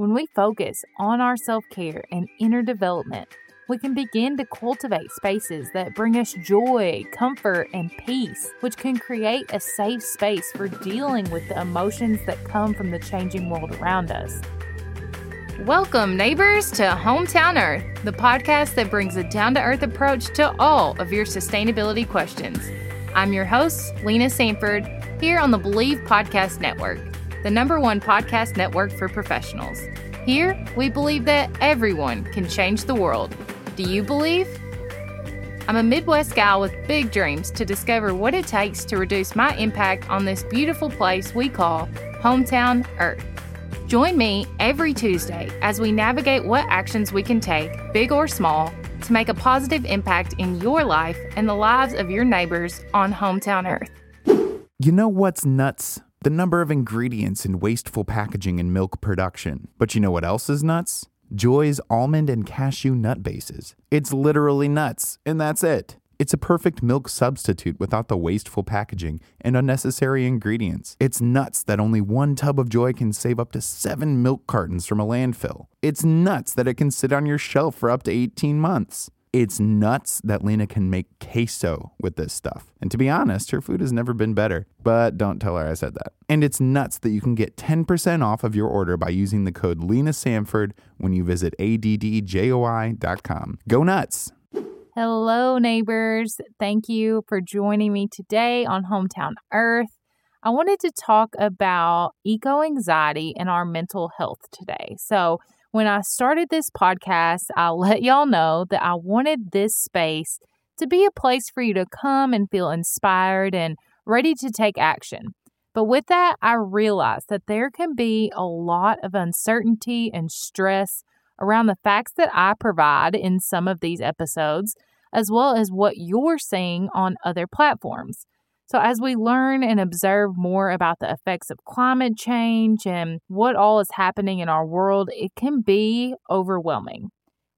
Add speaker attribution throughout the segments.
Speaker 1: When we focus on our self care and inner development, we can begin to cultivate spaces that bring us joy, comfort, and peace, which can create a safe space for dealing with the emotions that come from the changing world around us. Welcome, neighbors, to Hometown Earth, the podcast that brings a down to earth approach to all of your sustainability questions. I'm your host, Lena Sanford, here on the Bleav Podcast Network the number one podcast network for professionals. Here, we believe that everyone can change the world. Do you believe? I'm a Midwest gal with big dreams to discover what it takes to reduce my impact on this beautiful place we call Hometown Earth. Join me every Tuesday as we navigate what actions we can take, big or small, to make a positive impact in your life and the lives of your neighbors on Hometown Earth.
Speaker 2: You know what's nuts? The number of ingredients in wasteful packaging in milk production. But you know what else is nuts? JOI's almond and cashew nut bases. It's literally nuts, and that's it. It's a perfect milk substitute without the wasteful packaging and unnecessary ingredients. It's nuts that only one tub of Joy can save up to seven milk cartons from a landfill. It's nuts that it can sit on your shelf for up to 18 months. It's nuts that Lena can make queso with this stuff. And to be honest, her food has never been better, but don't tell her I said that. And it's nuts that you can get 10% off of your order by using the code Lena Sanford when you visit addjoi.com. Go nuts!
Speaker 1: Hello, neighbors. Thank you for joining me today on Hometown Earth. I wanted to talk about eco anxiety and our mental health today. So, when I started this podcast, I let y'all know that I wanted this space to be a place for you to come and feel inspired and ready to take action. But with that, I realized that there can be a lot of uncertainty and stress around the facts that I provide in some of these episodes, as well as what you're seeing on other platforms. So, as we learn and observe more about the effects of climate change and what all is happening in our world, it can be overwhelming.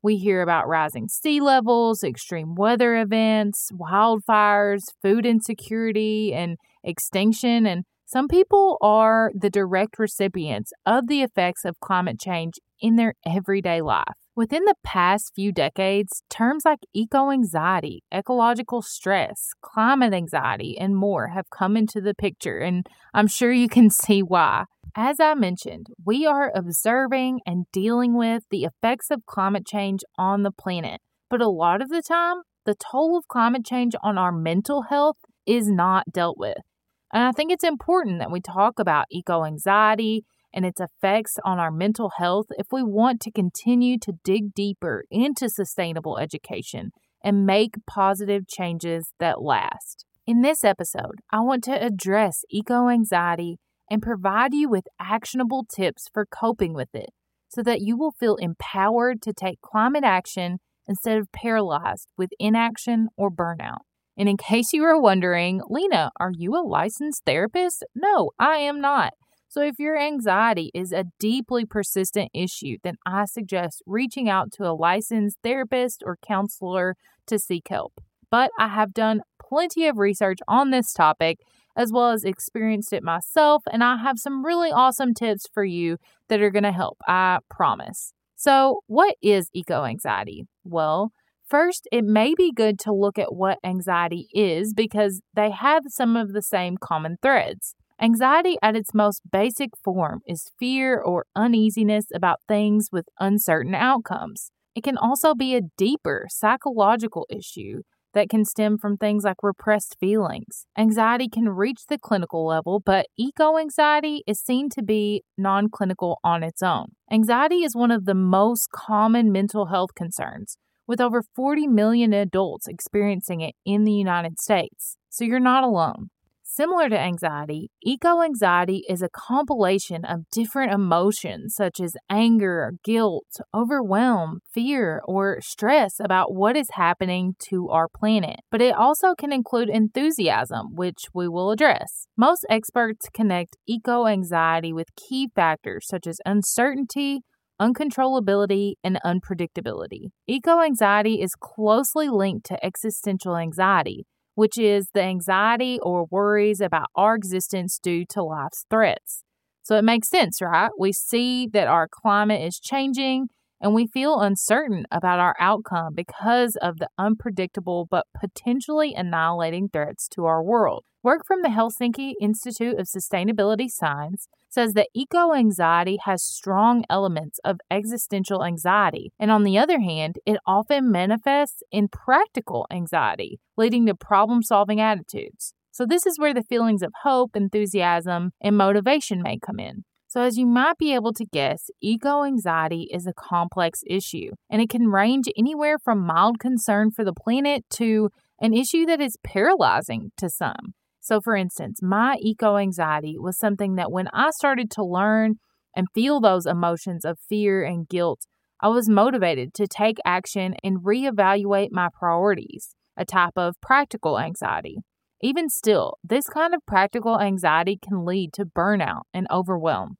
Speaker 1: We hear about rising sea levels, extreme weather events, wildfires, food insecurity, and extinction. And some people are the direct recipients of the effects of climate change in their everyday life. Within the past few decades, terms like eco anxiety, ecological stress, climate anxiety, and more have come into the picture, and I'm sure you can see why. As I mentioned, we are observing and dealing with the effects of climate change on the planet, but a lot of the time, the toll of climate change on our mental health is not dealt with. And I think it's important that we talk about eco anxiety and its effects on our mental health if we want to continue to dig deeper into sustainable education and make positive changes that last. In this episode, I want to address eco anxiety and provide you with actionable tips for coping with it so that you will feel empowered to take climate action instead of paralyzed with inaction or burnout. And in case you were wondering, Lena, are you a licensed therapist? No, I am not. So, if your anxiety is a deeply persistent issue, then I suggest reaching out to a licensed therapist or counselor to seek help. But I have done plenty of research on this topic as well as experienced it myself, and I have some really awesome tips for you that are going to help, I promise. So, what is eco anxiety? Well, First, it may be good to look at what anxiety is because they have some of the same common threads. Anxiety, at its most basic form, is fear or uneasiness about things with uncertain outcomes. It can also be a deeper psychological issue that can stem from things like repressed feelings. Anxiety can reach the clinical level, but eco anxiety is seen to be non clinical on its own. Anxiety is one of the most common mental health concerns, with over 40 million adults experiencing it in the United States. So you're not alone. Similar to anxiety, eco anxiety is a compilation of different emotions such as anger, guilt, overwhelm, fear, or stress about what is happening to our planet. But it also can include enthusiasm, which we will address. Most experts connect eco anxiety with key factors such as uncertainty, uncontrollability, and unpredictability. Eco anxiety is closely linked to existential anxiety which is the anxiety or worries about our existence due to life's threats. So it makes sense, right? We see that our climate is changing and we feel uncertain about our outcome because of the unpredictable but potentially annihilating threats to our world. Work from the Helsinki Institute of Sustainability Science says that eco anxiety has strong elements of existential anxiety, and on the other hand, it often manifests in practical anxiety, leading to problem solving attitudes. So, this is where the feelings of hope, enthusiasm, and motivation may come in. So, as you might be able to guess, eco anxiety is a complex issue, and it can range anywhere from mild concern for the planet to an issue that is paralyzing to some. So, for instance, my eco anxiety was something that when I started to learn and feel those emotions of fear and guilt, I was motivated to take action and reevaluate my priorities, a type of practical anxiety. Even still, this kind of practical anxiety can lead to burnout and overwhelm.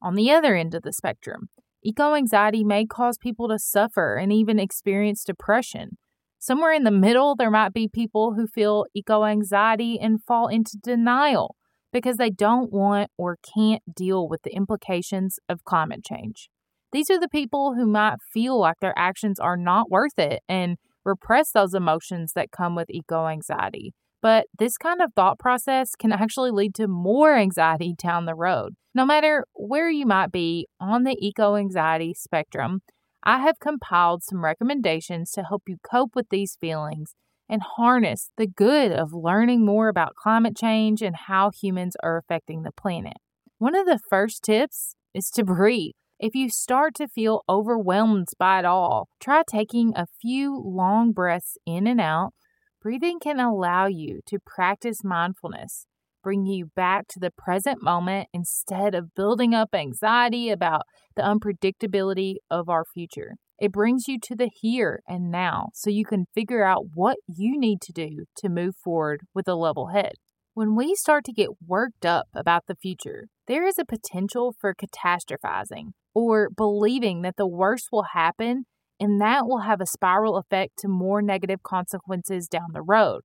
Speaker 1: On the other end of the spectrum, eco anxiety may cause people to suffer and even experience depression. Somewhere in the middle, there might be people who feel eco anxiety and fall into denial because they don't want or can't deal with the implications of climate change. These are the people who might feel like their actions are not worth it and repress those emotions that come with eco anxiety. But this kind of thought process can actually lead to more anxiety down the road. No matter where you might be on the eco anxiety spectrum, I have compiled some recommendations to help you cope with these feelings and harness the good of learning more about climate change and how humans are affecting the planet. One of the first tips is to breathe. If you start to feel overwhelmed by it all, try taking a few long breaths in and out Breathing can allow you to practice mindfulness, bring you back to the present moment instead of building up anxiety about the unpredictability of our future. It brings you to the here and now so you can figure out what you need to do to move forward with a level head. When we start to get worked up about the future, there is a potential for catastrophizing or believing that the worst will happen and that will have a spiral effect to more negative consequences down the road.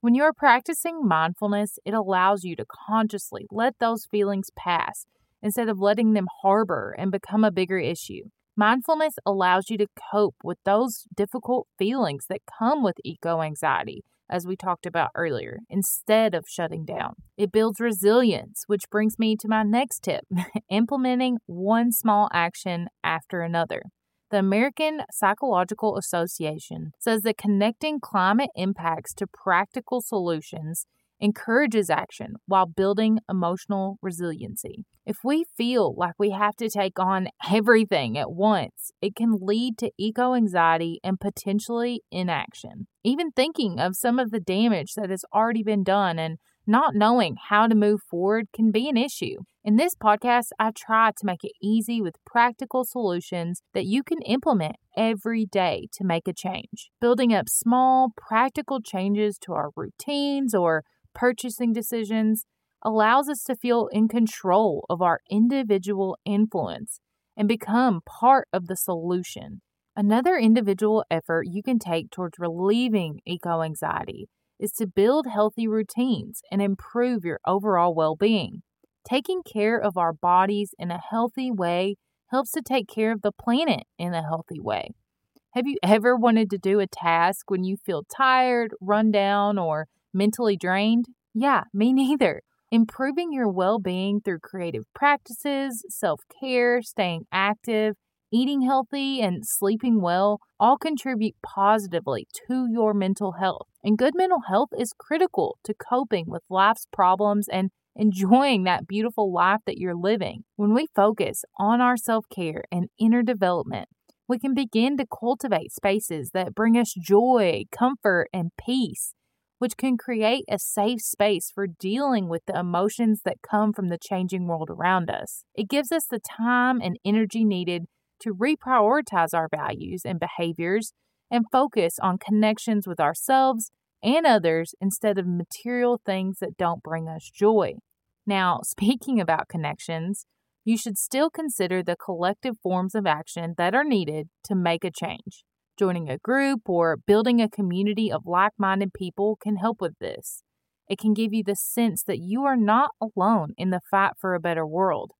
Speaker 1: When you're practicing mindfulness, it allows you to consciously let those feelings pass instead of letting them harbor and become a bigger issue. Mindfulness allows you to cope with those difficult feelings that come with eco anxiety, as we talked about earlier, instead of shutting down. It builds resilience, which brings me to my next tip implementing one small action after another. The American Psychological Association says that connecting climate impacts to practical solutions encourages action while building emotional resiliency. If we feel like we have to take on everything at once, it can lead to eco anxiety and potentially inaction. Even thinking of some of the damage that has already been done and not knowing how to move forward can be an issue. In this podcast, I try to make it easy with practical solutions that you can implement every day to make a change. Building up small, practical changes to our routines or purchasing decisions allows us to feel in control of our individual influence and become part of the solution. Another individual effort you can take towards relieving eco anxiety is to build healthy routines and improve your overall well being. Taking care of our bodies in a healthy way helps to take care of the planet in a healthy way. Have you ever wanted to do a task when you feel tired, run down, or mentally drained? Yeah, me neither. Improving your well being through creative practices, self care, staying active, eating healthy, and sleeping well all contribute positively to your mental health. And good mental health is critical to coping with life's problems and enjoying that beautiful life that you're living. When we focus on our self care and inner development, we can begin to cultivate spaces that bring us joy, comfort, and peace, which can create a safe space for dealing with the emotions that come from the changing world around us. It gives us the time and energy needed to reprioritize our values and behaviors and focus on connections with ourselves and others instead of material things that don't bring us joy. Now, speaking about connections, you should still consider the collective forms of action that are needed to make a change. Joining a group or building a community of like minded people can help with this. It can give you the sense that you are not alone in the fight for a better world.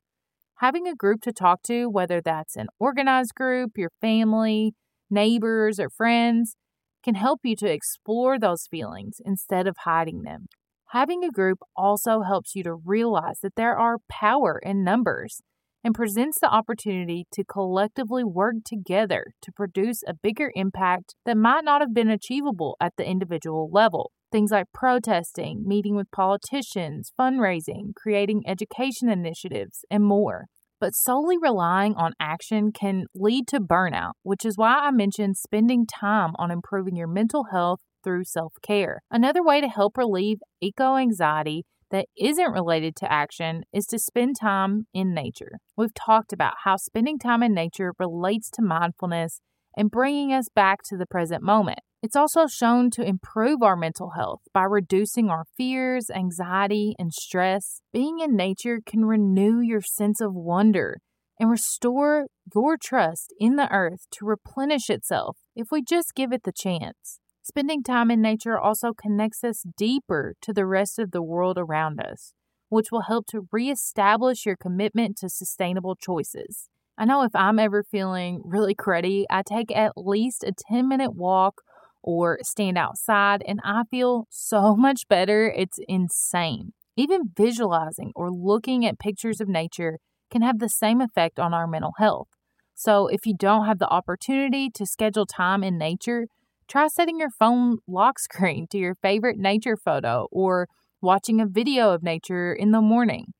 Speaker 1: Having a group to talk to, whether that's an organized group, your family, neighbors, or friends, can help you to explore those feelings instead of hiding them. Having a group also helps you to realize that there are power in numbers and presents the opportunity to collectively work together to produce a bigger impact that might not have been achievable at the individual level. Things like protesting, meeting with politicians, fundraising, creating education initiatives, and more. But solely relying on action can lead to burnout, which is why I mentioned spending time on improving your mental health through self care. Another way to help relieve eco anxiety that isn't related to action is to spend time in nature. We've talked about how spending time in nature relates to mindfulness and bringing us back to the present moment. It's also shown to improve our mental health by reducing our fears, anxiety, and stress. Being in nature can renew your sense of wonder and restore your trust in the earth to replenish itself if we just give it the chance. Spending time in nature also connects us deeper to the rest of the world around us, which will help to reestablish your commitment to sustainable choices. I know if I'm ever feeling really cruddy, I take at least a 10 minute walk or stand outside and I feel so much better. It's insane. Even visualizing or looking at pictures of nature can have the same effect on our mental health. So, if you don't have the opportunity to schedule time in nature, Try setting your phone lock screen to your favorite nature photo or watching a video of nature in the morning.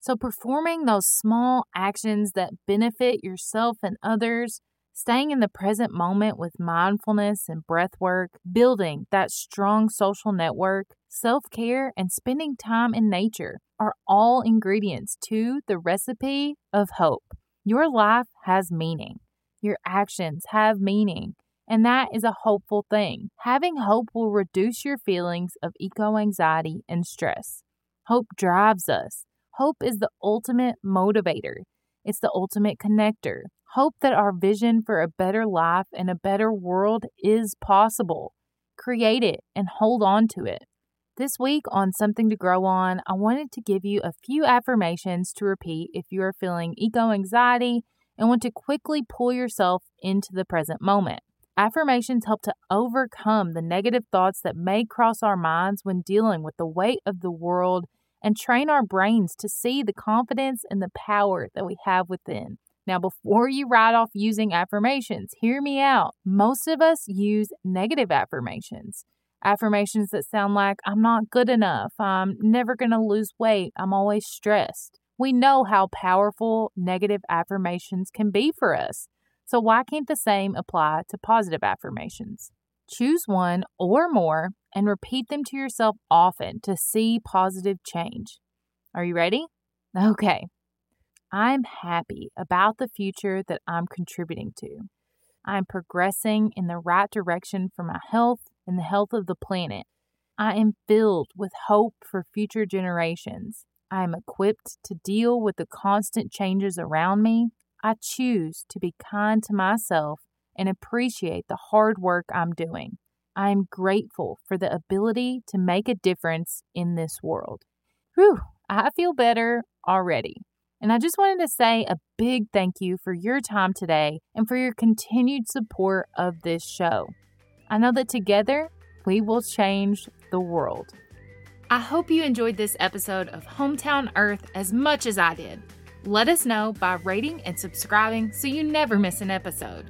Speaker 1: So, performing those small actions that benefit yourself and others, staying in the present moment with mindfulness and breath work, building that strong social network, self care, and spending time in nature are all ingredients to the recipe of hope. Your life has meaning, your actions have meaning and that is a hopeful thing. Having hope will reduce your feelings of eco anxiety and stress. Hope drives us. Hope is the ultimate motivator, it's the ultimate connector. Hope that our vision for a better life and a better world is possible. Create it and hold on to it. This week on Something to Grow On, I wanted to give you a few affirmations to repeat if you are feeling eco anxiety and want to quickly pull yourself into the present moment. Affirmations help to overcome the negative thoughts that may cross our minds when dealing with the weight of the world and train our brains to see the confidence and the power that we have within. Now, before you write off using affirmations, hear me out. Most of us use negative affirmations. Affirmations that sound like, I'm not good enough, I'm never going to lose weight, I'm always stressed. We know how powerful negative affirmations can be for us. So, why can't the same apply to positive affirmations? Choose one or more and repeat them to yourself often to see positive change. Are you ready? Okay. I'm happy about the future that I'm contributing to. I'm progressing in the right direction for my health and the health of the planet. I am filled with hope for future generations. I am equipped to deal with the constant changes around me I choose to be kind to myself and appreciate the hard work I'm doing. I am grateful for the ability to make a difference in this world. Whew, I feel better already. And I just wanted to say a big thank you for your time today and for your continued support of this show. I know that together we will change the world. I hope you enjoyed this episode of Hometown Earth as much as I did. Let us know by rating and subscribing so you never miss an episode.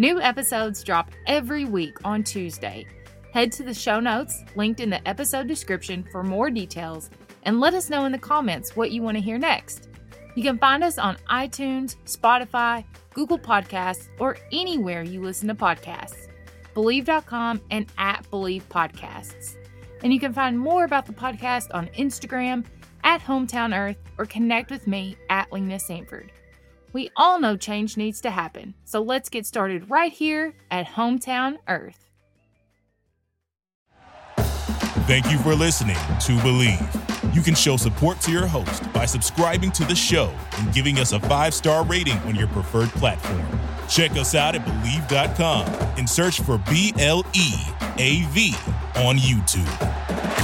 Speaker 1: New episodes drop every week on Tuesday. Head to the show notes linked in the episode description for more details and let us know in the comments what you want to hear next. You can find us on iTunes, Spotify, Google Podcasts, or anywhere you listen to podcasts. Bleav.com and at Believe Podcasts. And you can find more about the podcast on Instagram at Hometown Earth or connect with me at Lena Sanford. We all know change needs to happen, so let's get started right here at Hometown Earth.
Speaker 3: Thank you for listening to Bleav. You can show support to your host by subscribing to the show and giving us a five star rating on your preferred platform. Check us out at Bleav.com and search for B L E A V on YouTube.